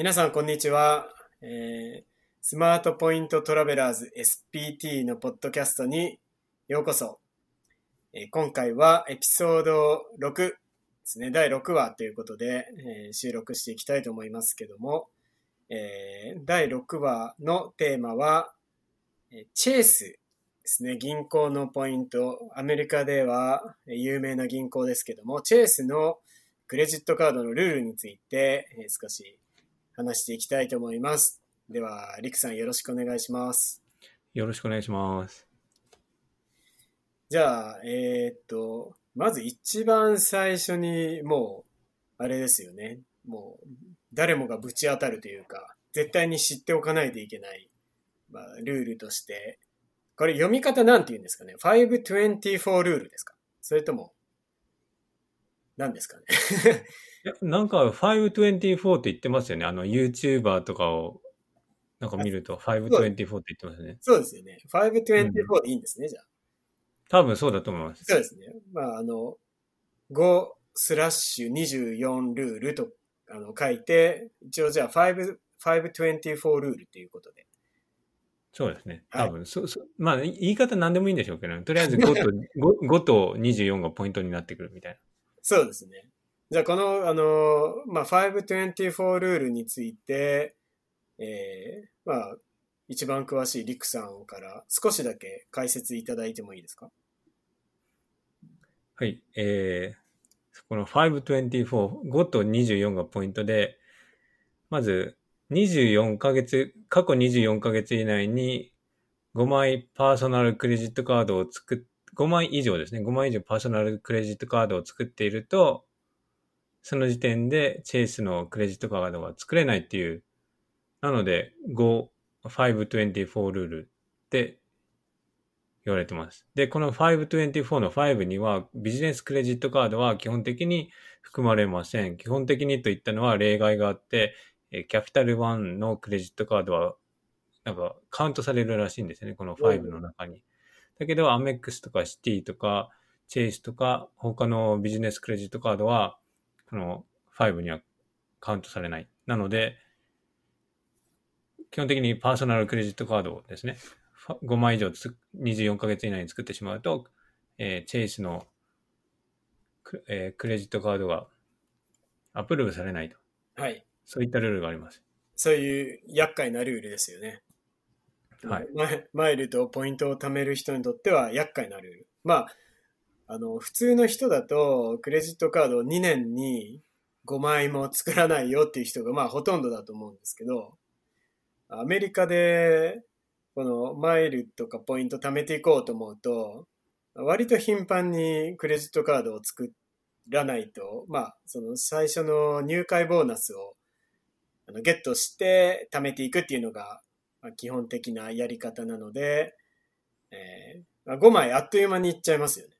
皆さん、こんにちは、えースマートポイントトラベラーズ SPT のポッドキャストにようこそ。えー今回はエピソード6ですね、第6話ということで、えー収録していきたいと思いますけども、えー第6話のテーマは、チェースですね、銀行のポイント。アメリカでは有名な銀行ですけども、チェースのクレジットカードのルールについて、えー少し話していきたいと思います。では、リクさんよろしくお願いします。よろしくお願いします。じゃあ、えーっと、まず一番最初にもう、あれですよね。もう、誰もがぶち当たるというか、絶対に知っておかないといけない、まあ、ルールとして、これ読み方なんて言うんですかね ?524 ルールですかそれとも、何ですかね いやなんか524って言ってますよね。あの YouTuber とかをなんか見ると524って言ってますね。そうですよね。524でいいんですね、じゃあ。多分そうだと思います。そうですね。まあ、あの、5スラッシュ24ルールとあの書いて、一応じゃあ5 524ルールということで。そうですね。はい多分、そそまあ言い方何でもいいんでしょうけど、とりあえず5と 5, 5と24がポイントになってくるみたいな。そうですね。じゃあこの、あの、まあ、524ルールについて、えー、まあ、一番詳しいリクさんから少しだけ解説いただいてもいいですか？はい。えー、この524、5と24がポイントで、まず24ヶ月、過去24ヶ月以内に5枚パーソナルクレジットカードを作っ、5枚以上ですね。5枚以上パーソナルクレジットカードを作っていると、その時点でチェイスのクレジットカードが作れないっていう。なので、5、524ルールって言われてます。で、この524の5にはビジネスクレジットカードは基本的に含まれません。基本的にといったのは例外があって、キャピタル1のクレジットカードはなんかカウントされるらしいんですよね。この5の中に。だけど、アメックスとかシティとかチェイスとか他のビジネスクレジットカードはこの5にはカウントされない。なので、基本的にパーソナルクレジットカードですね。ファ5枚以上つ24ヶ月以内に作ってしまうと、えーチェイスのク,、えークレジットカードがアプローブされないと。はい。そういったルールがあります。そういう厄介なルールですよね。はい。マイルとポイントを貯める人にとっては厄介なルール。まあ、あの、普通の人だと、クレジットカードを2年に5枚も作らないよっていう人が、まあ、ほとんどだと思うんですけど、アメリカで、このマイルとかポイント貯めていこうと思うと、割と頻繁にクレジットカードを作らないと、まあ、その最初の入会ボーナスをゲットして貯めていくっていうのが、まあ、基本的なやり方なので、えーまあ、5枚あっという間にいっちゃいますよね。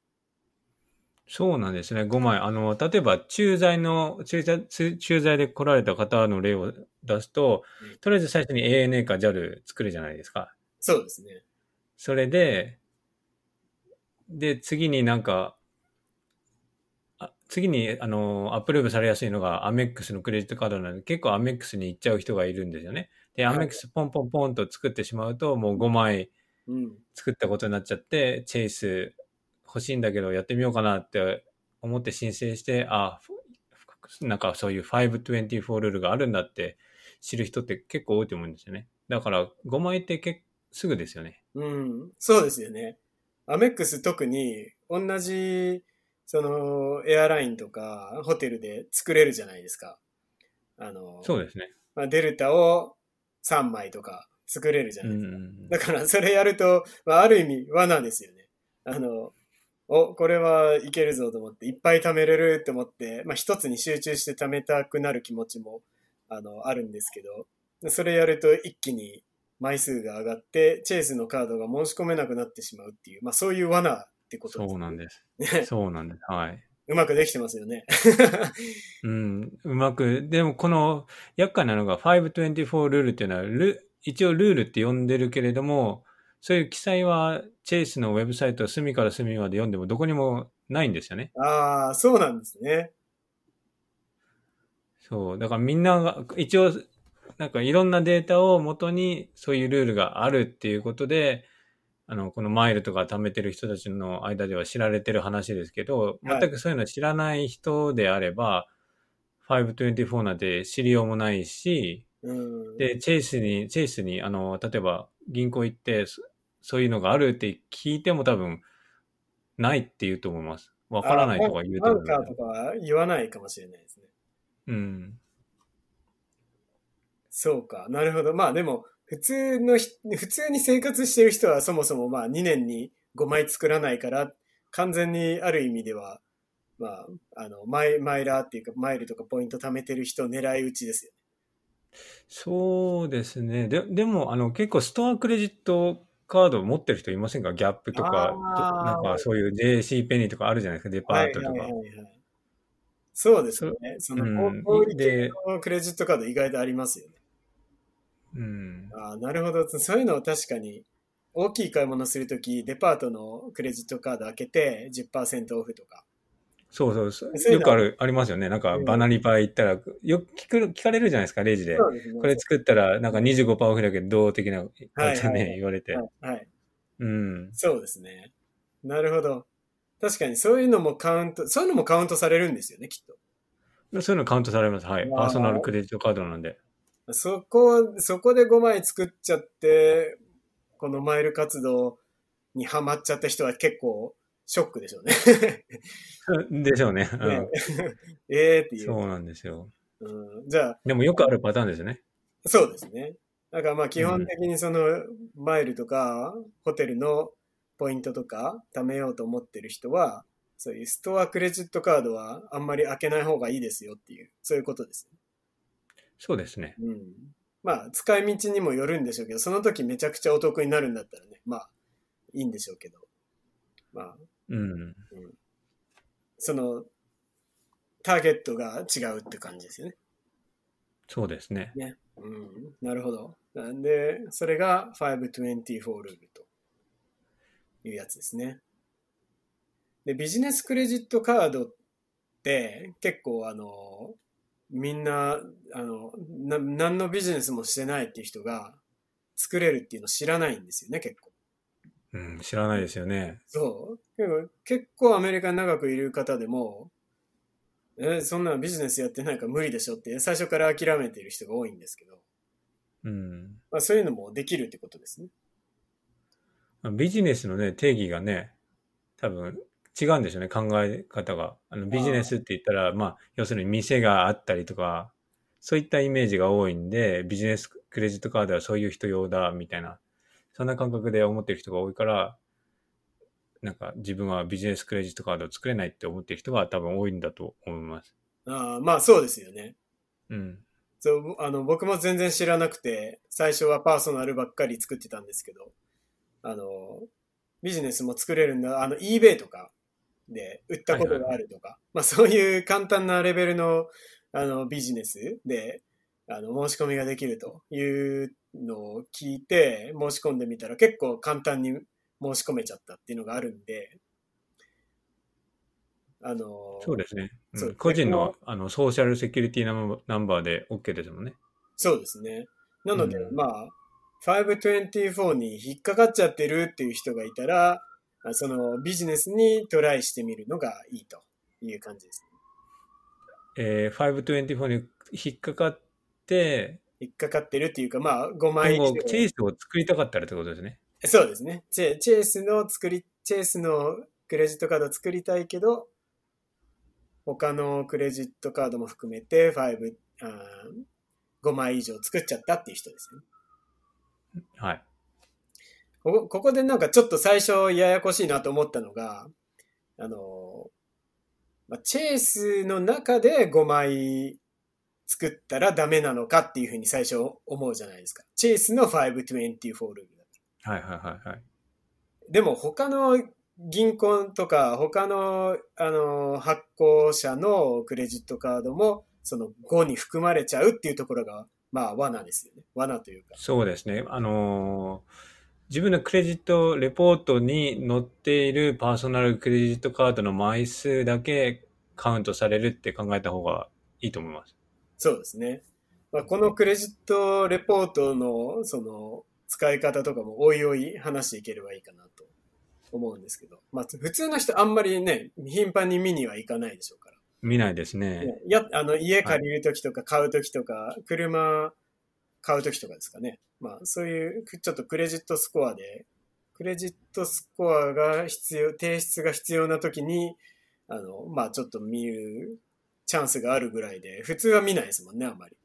そうなんですね。5枚。あの、例えば、駐在の、駐在、駐在で来られた方の例を出すとうん、とりあえず最初に ANA か JAL 作るじゃないですか。そうですね。それで、で、次になんか、あ次に、あの、アプローブされやすいのがアメックスのクレジットカードなので、結構アメックスに行っちゃう人がいるんですよね。で、はいアメックスポンポンポンと作ってしまうと、もう5枚うん。作ったことになっちゃって、チェイス欲しいんだけどやってみようかなって思って申請して、あ、ふなんかそういう524ルールがあるんだって知る人って結構多いと思うんですよね。だから5枚って結すぐですよね。うん。そうですよね。アメックス特に同じ、その、エアラインとかホテルで作れるじゃないですか。あの、そうですね。まあ、デルタを3枚とか作れるじゃうないですか。ん。だからそれやると、まあ、ある意味罠ですよね。あの、お、これはいけるぞと思って、いっぱい貯めれると思って、まあ一つに集中して貯めたくなる気持ちも、あの、あるんですけど、それやると一気に枚数が上がって、チェイスのカードが申し込めなくなってしまうっていう、まあそういう罠ってことそうなんです。ね。そうなんです。はい。うまくできてますよね。うん。うまく、でもこの厄介なのが524ルールっていうのはル、一応ルールって呼んでるけれども、そういう記載はチェイスのウェブサイト隅から隅まで読んでもどこにもないんですよね。ああ、そうなんですね。そう。だからみんなが、一応なんかいろんなデータを元にそういうルールがあるっていうことで、あの、このマイルとか貯めてる人たちの間では知られてる話ですけど、はい全くそういうの知らない人であれば、524なんて知りようもないし、うん。で、チェイスに、チェイスに、あの、例えば銀行行って、そそういうのがあるって聞いても多分、ないって言うと思います。わからないとか言うと思ンカーとかは言わないかもしれないですね。うん。そうか。なるほど。まあでも、普通のひ、普通に生活してる人はそもそもまあ2年に5枚作らないから、完全にある意味では、まあ、あの、マイ、マイラーっていうか、マイルとかポイント貯めてる人狙い撃ちですよ。そうですね。で、でも、あの、結構ストアクレジットカードを持ってる人いませんか？ギャップとか、なんかそういう JC ペニーとかあるじゃないですか、デパートとか。はいはいはいはい。そうですよね。その、うん小売系でのクレジットカード意外とありますよね。うん。ああ、なるほど。そういうのを確かに、大きい買い物するとき、デパートのクレジットカード開けて10%オフとか。そうそうそう。そういうのよくある、ありますよね。なんか、うんバナリパ行ったら、よく聞く聞かれるじゃないですか、レジで。ですね。これ作ったら、なんか25%オフだけど、どう的な、はいはい言われて。はい、はい。うん。そうですね。なるほど。確かにそういうのもカウント、そういうのもカウントされるんですよね、きっと。そういうのカウントされます。はい。パーソナルクレジットカードなんで。そこ、そこで5枚作っちゃって、このマイル活動にハマっちゃった人は結構ショックでしょうね。でしょうね。うんね ええっていう。そうなんですよ。うん、じゃあ、でもよくあるパターンですよね。そうですね。だからまあ基本的にそのマイルとかホテルのポイントとか貯めようと思ってる人は、そういうストアクレジットカードはあんまり開けない方がいいですよっていう、そういうことです。そうですね。うん。まあ使い道にもよるんでしょうけど、その時めちゃくちゃお得になるんだったらね、まあいいんでしょうけど。まあ、うん。そのターゲットが違うって感じですよね。そうですね。ね。うん。なるほど。なんで、それが524ルールというやつですね。で、ビジネスクレジットカードって結構あの、みんな、あの、な何のビジネスもしてないっていう人が作れるっていうの知らないんですよね、結構。うん、知らないですよね。そう。結構アメリカに長くいる方でも、え、そんなビジネスやってないから無理でしょって最初から諦めている人が多いんですけど、うん。まあ、そういうのもできるってことですね。ビジネスのね、定義がね、多分違うんでしょうね、考え方が。あのビジネスって言ったら、まあ、要するに店があったりとか、そういったイメージが多いんで、ビジネスクレジットカードはそういう人用だ、みたいな、そんな感覚で思ってる人が多いから、なんか自分はビジネスクレジットカードを作れないって思ってる人が多分多いんだと思います。ああまあそうですよね。うん。そうあの僕も全然知らなくて、最初はパーソナルばっかり作ってたんですけど、あの、ビジネスも作れるんだ、あの、eBay とかで売ったことがあるとか、まあそういう簡単なレベルのあのビジネスであの申し込みができるというのを聞いて申し込んでみたら結構簡単に申し込めちゃったっていうのがあるんで、あの、そうですね。うん個人のあのソーシャルセキュリティナンバーで OK ですもんね。そうですね。なので、うんまあ、524に引っかかっちゃってるっていう人がいたら、あそのビジネスにトライしてみるのがいいという感じです。えー、524に引っかかって、引っかかってるっていうか、まあ、5枚チェイスを作りたかったらってことですね。そうですね。チェチェイスの作り、チェイスのクレジットカードを作りたいけど、他のクレジットカードも含めて5、あー5枚以上作っちゃったっていう人ですね。はい。ここここでなんかちょっと最初ややこしいなと思ったのが、あの、まあ、チェイスの中で5枚作ったらダメなのかっていうふうに最初思うじゃないですか。チェイスの524ルールだはいはいはいはい。でも他の銀行とか他のあの発行者のクレジットカードもその5に含まれちゃうっていうところがまあ罠ですよね。罠というか。そうですね。あのー自分のクレジットレポートに載っているパーソナルクレジットカードの枚数だけカウントされるって考えた方がいいと思います。そうですね。まあ、このクレジットレポートの、その、使い方とかもおいおい話していければいいかなと思うんですけど、まあ、普通の人あんまりね、頻繁に見には行かないでしょうから。見ないですね。ねや、あの、家借りるときとか買うときとか、車買うときとかですかね。まあ、そういう、ちょっとクレジットスコアで、クレジットスコアが必要、提出が必要なときに、あの、まあ、ちょっと見るチャンスがあるぐらいで、普通は見ないですもんね、あんまり。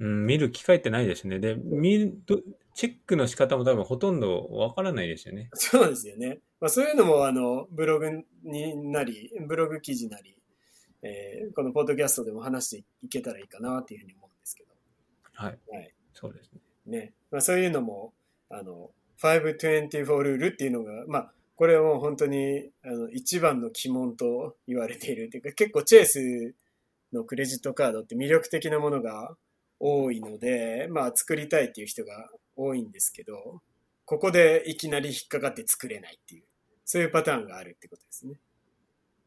うん、見る機会ってないですね。で、見ると、チェックの仕方も多分ほとんどわからないですよね。そうですよね。まあ、そういうのも、あの、ブログになり、ブログ記事なり、えーこのポッドキャストでも話していけたらいいかなっていうふうに思うんですけど。はい。はい。そうですね。ね。まあ、そういうのも、あの、524ルールっていうのが、まあ、これはもう本当に、あの、一番の鬼門と言われているっていうか、結構チェイスのクレジットカードって魅力的なものが多いので、まあ、作りたいっていう人が多いんですけど、ここでいきなり引っかかって作れないっていう、そういうパターンがあるってことですね。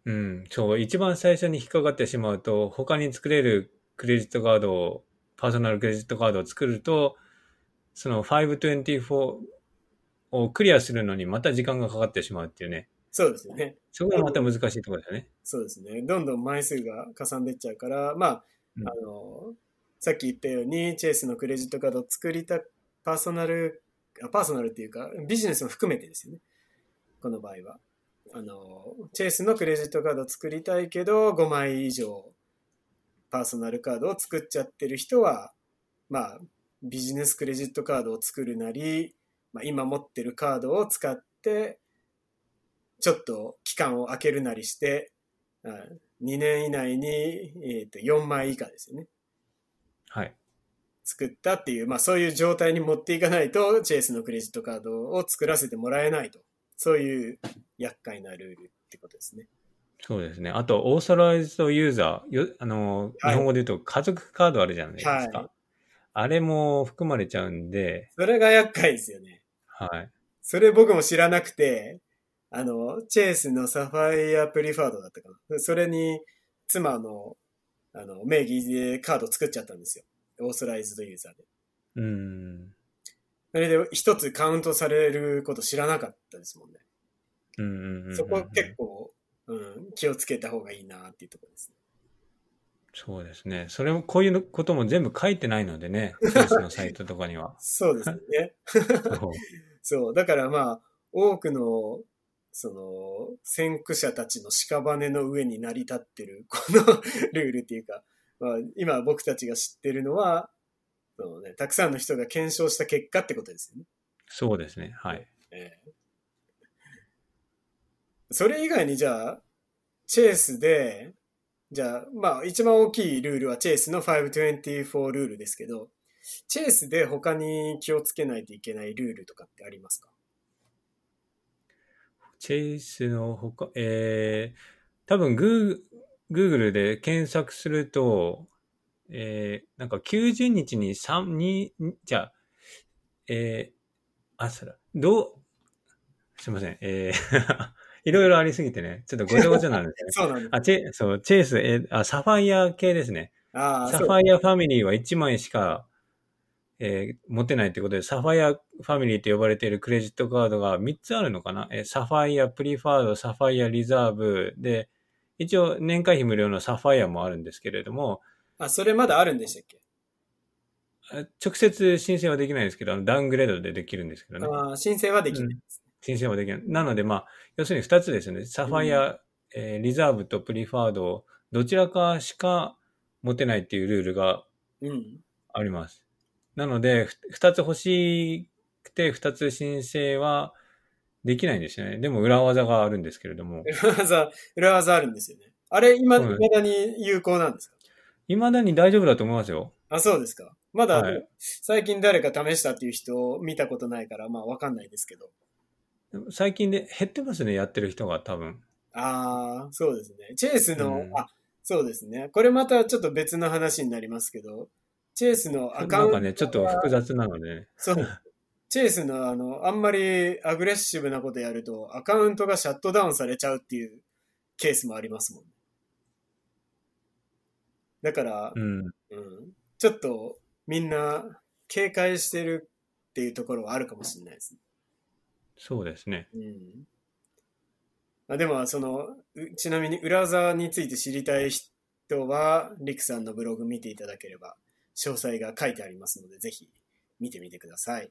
うん、そう、一番最初に引っかかってしまうと、他に作れるクレジットカードを、パーソナルクレジットカードを作ると、その524をクリアするのにまた時間がかかってしまうっていうね。そうですよね。そこがまた難しいところですよね。そうですね。どんどん枚数がかさんでっちゃうから、まあ、うんあの、さっき言ったように、チェイスのクレジットカードを作りた、パーソナル、あパーソナルっていうか、ビジネスも含めてですよね。この場合は。あの、チェイスのクレジットカードを作りたいけど、5枚以上、パーソナルカードを作っちゃってる人は、まあ、ビジネスクレジットカードを作るなり、まあ、今持ってるカードを使って、ちょっと期間を空けるなりして、あ2年以内に、えー、と4枚以下ですよね。はい。作ったっていう、まあそういう状態に持っていかないと、チェイスのクレジットカードを作らせてもらえないと。そういう厄介なルールってことですね。そうですね。あと、オーソライズドユーザー、よあの、はい日本語で言うと家族カードあるじゃないですか。はいあれも含まれちゃうんで、それが厄介ですよね。はい。それ僕も知らなくて、あの、チェイスのサファイアプリファードだったかな。それに、妻の、あの、名義でカード作っちゃったんですよ。オーソライズドユーザーで。うん。それで一つカウントされること知らなかったですもんね。うんうんうんうんそこ結構、うん、気をつけた方がいいなっていうところですね。そうですね。それも、こういうことも全部書いてないのでね、チェイスのサイトとかには。そうですよね。そう そう。だからまあ、多くの、その、先駆者たちの屍の上に成り立ってる、この ルールっていうか、まあ、今僕たちが知ってるのは、そのね、たくさんの人が検証した結果ってことですよね。そうですね。はい。ええそれ以外にじゃあ、チェイスで、じゃあ、まあ一番大きいルールはチェイスの524ルールですけど、チェイスで他に気をつけないといけないルールとかってありますか？チェイスのほか、えー、多分グー、Google で検索すると、えー、なんか90日に3、2、じゃあ、えー、あ、そら、どう、すいません、えー、いろいろありすぎてね、ちょっとごちゃごちゃなんですね。そうなんです。あ、チェ、そう、 Chase、えーあ、サファイア系ですね。あサファイアファミリーは1枚しか、えー持てないってことで、サファイアファミリーと呼ばれているクレジットカードが3つあるのかな、えー Sapphire Preferred、 Sapphire Reserve で、一応年会費無料のサファイアもあるんですけれども、あ、それまだあるんでしたっけ？あ直接申請はできないんですけど、ダウングレードでできるんですけどね。ああ、申請はできないです。申請はできない。なので、まあ、要するに2つですね。サファイア、えーリザーブとプリファード、どちらかしか持てないっていうルールがうん。あります。なので、ふ二つ欲しくて、二つ申請はできないんですよね。でも裏技があるんですけれども、裏技、裏技あるんですよね。あれ、今、未だに有効なんですか？未だに大丈夫だと思いますよ。あ、そうですか。まだ、はい最近誰か試したっていう人を見たことないから、まあわかんないですけど。最近で減ってますね、やってる人が多分。ああ、そうですね。チェイスの、うんあ、そうですね。これまたちょっと別の話になりますけど、チェイスのアカウントが。なんかね、ちょっと複雑なのでね。そう。チェイスのあの、あんまりアグレッシブなことやると、アカウントがシャットダウンされちゃうっていうケースもありますもん。だから、うん。うん、ちょっと、みんな警戒してるっていうところはあるかもしれないですね。そうですね。うん。あでも、その、うちなみに裏技について知りたい人は、リクさんのブログ見ていただければ、詳細が書いてありますので、ぜひ見てみてください。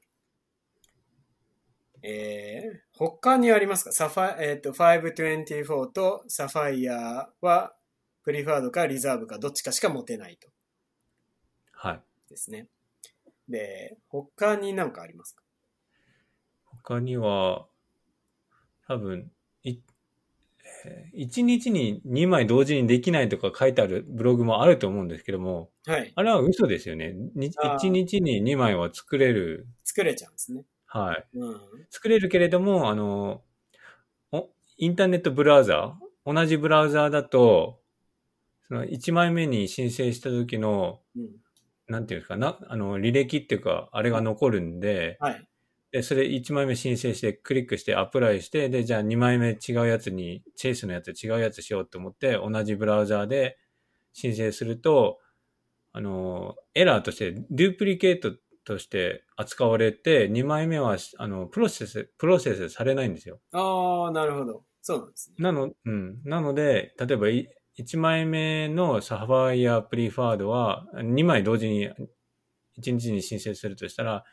えー、他にありますか？サファ、えっ、と、524とサファイアは、プリファードかリザーブかどっちかしか持てないと。はい。ですね。で、他に何かありますか？他には、多分、い、えー1日に2枚同時にできないとか書いてあるブログもあると思うんですけども、はい。あれは嘘ですよね。にあー1日に2枚は作れる。作れちゃうんですね。はい。うん。作れるけれども、あの、おインターネットブラウザー、同じブラウザーだと、その1枚目に申請した時の、うん。なんていうんですかな、あの、履歴っていうか、あれが残るんで、はい。で、それ1枚目申請して、クリックしてアプライして、で、じゃあ2枚目違うやつに、チェイスのやつ違うやつしようと思って、同じブラウザーで申請すると、あの、エラーとして、デュプリケートとして扱われて、2枚目は、あの、プロセス、プロセスされないんですよ。ああ、なるほど。そうなんですね。なの、うん。なので、例えばい、1枚目のサファイアプリファードは、2枚同時に、1日に申請するとしたら、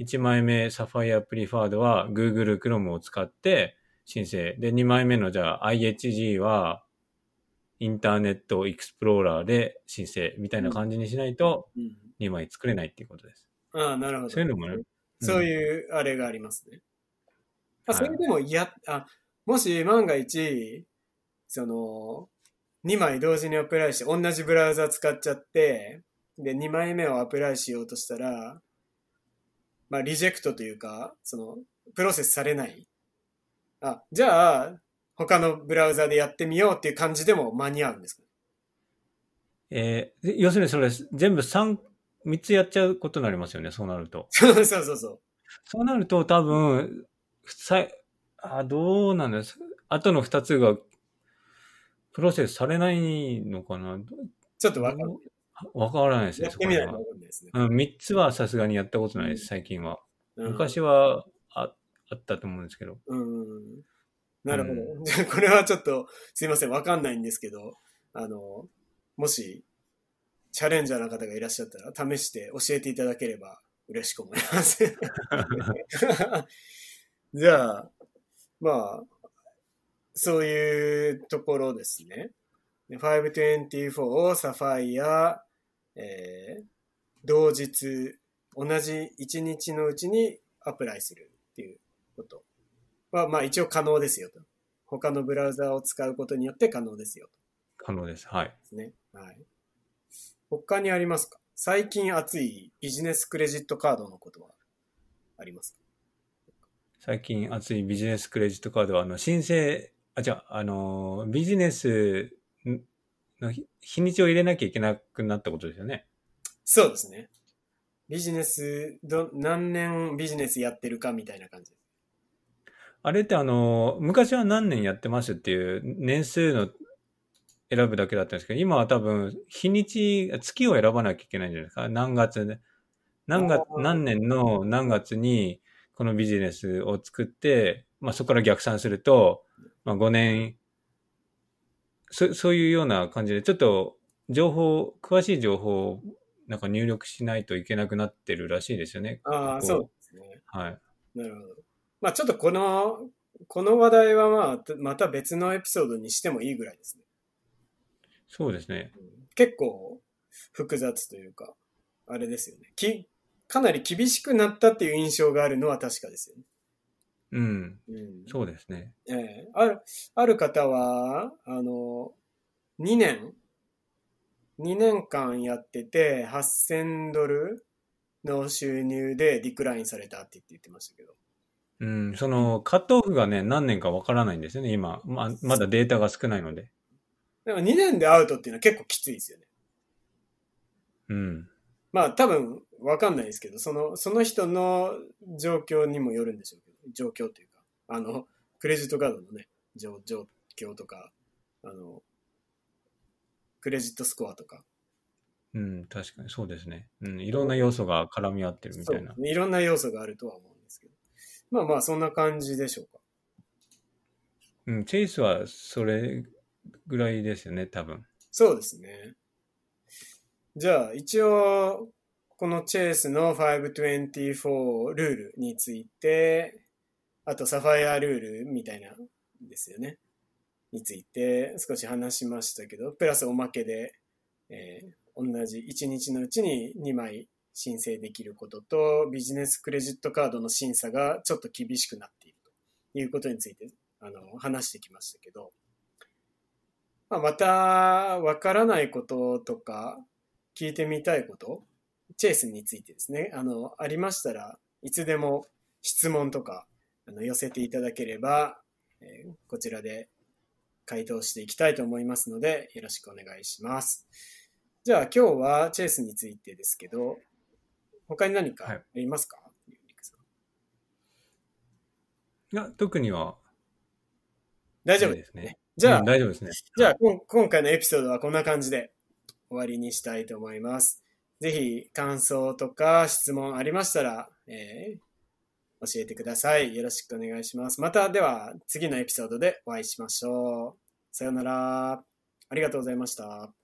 1枚目サファイアプリファードは Google Chrome を使って申請。で、2枚目のじゃあ IHG は、インターネットエクスプローラーで申請みたいな感じにしないとうん。2枚作れないっていうことです。ああ、なるほど。そういうのもね。そうういうあれがありますね。あはいそれでもや、あ、もし万が一、その、2枚同時にアプライして、同じブラウザ使っちゃって、で、2枚目をアプライしようとしたら、まあ、リジェクトというか、その、プロセスされない。あ、じゃあ、他のブラウザでやってみようっていう感じでも間に合うんですか？えーで要するにそれ全部3、3つやっちゃうことになりますよね、そうなると。そうそうそうそう。そうなると多分、さいあどうなんです？後の2つがプロセスされないのかな？ちょっとわかんない。わからないですね、やってみないとわかんないですね。うん、3つはさすがにやったことないです、最近は。うん昔はああったと思うんですけど。うん。なるほど。じゃあこれはちょっと、すいません、わかんないんですけど、あの、もし、チャレンジャーな方がいらっしゃったら、試して教えていただければ嬉しく思います。じゃあ、まあ、そういうところですね。で524をサファイア、えー同日、同じ1日のうちにアプライするっていうことは、まあ一応可能ですよと。他のブラウザを使うことによって可能ですよ可能です。はい。とですね。はい。他にありますか？最近熱いビジネスクレジットカードのことはありますか？最近熱いビジネスクレジットカードは、あの、申請、あ、じゃあ、あの、ビジネスの日日にちを入れなきゃいけなくなったことですよね。そうですね。ビジネス、ど、何年ビジネスやってるかみたいな感じ。あれってあの、昔は何年やってますっていう年数の選ぶだけだったんですけど、今は多分日にち、月を選ばなきゃいけないんじゃないですか？何月で、何月何年の何月にこのビジネスを作って、まあそこから逆算すると、まあ5年、そそういうような感じで、ちょっと情報、詳しい情報をなんか入力しないといけなくなってるらしいですよね。ああ、そうですね。はい。なるほど。まあちょっとこの、この話題はまあ、また別のエピソードにしてもいいぐらいですね。そうですね。うん結構複雑というか、あれですよね。き、かなり厳しくなったっていう印象があるのは確かですよね。うん。うん。そうですね。ええある、ある方は、あの、2年 ?2 年間やってて、8000ドルの収入でディクラインされたって言ってましたけど。うん、その、カットオフがね、何年かわからないんですよね、今。ままだデータが少ないので。でも2年でアウトっていうのは結構きついですよね。うん。まあ多分わかんないですけど、その、その人の状況にもよるんでしょう状況というか、あの、クレジットカードのね、状状況とか、あの、クレジットスコアとか、うん、確かにそうですね。うん、いろんな要素が絡み合ってるみたいないろんな要素があるとは思うんですけど。まあまあ、そんな感じでしょうか。うん、チェイスはそれぐらいですよね、多分。そうですね。じゃあ、一応、このチェイスの524ルールについて、あとサファイアルールみたいな、ですよね。について少し話しましたけど、プラスおまけで、えー同じ1日のうちに2枚申請できることと、ビジネスクレジットカードの審査がちょっと厳しくなっているということについてあの話してきましたけど、まあ、またわからないこととか聞いてみたいこと、チェイスについてですね、あの、ありましたらいつでも質問とかあの寄せていただければ、えーこちらで回答していきたいと思いますので、よろしくお願いします。じゃあ今日はチェイスについてですけど、他に何かありますか、リクさんいや、特には大丈夫？ですね。じゃあ、うん大丈夫ですね。じゃあ、今回のエピソードはこんな感じで終わりにしたいと思います。ぜひ、感想とか質問ありましたら、えー教えてください。よろしくお願いします。また、では、次のエピソードでお会いしましょう。さようなら。ありがとうございました。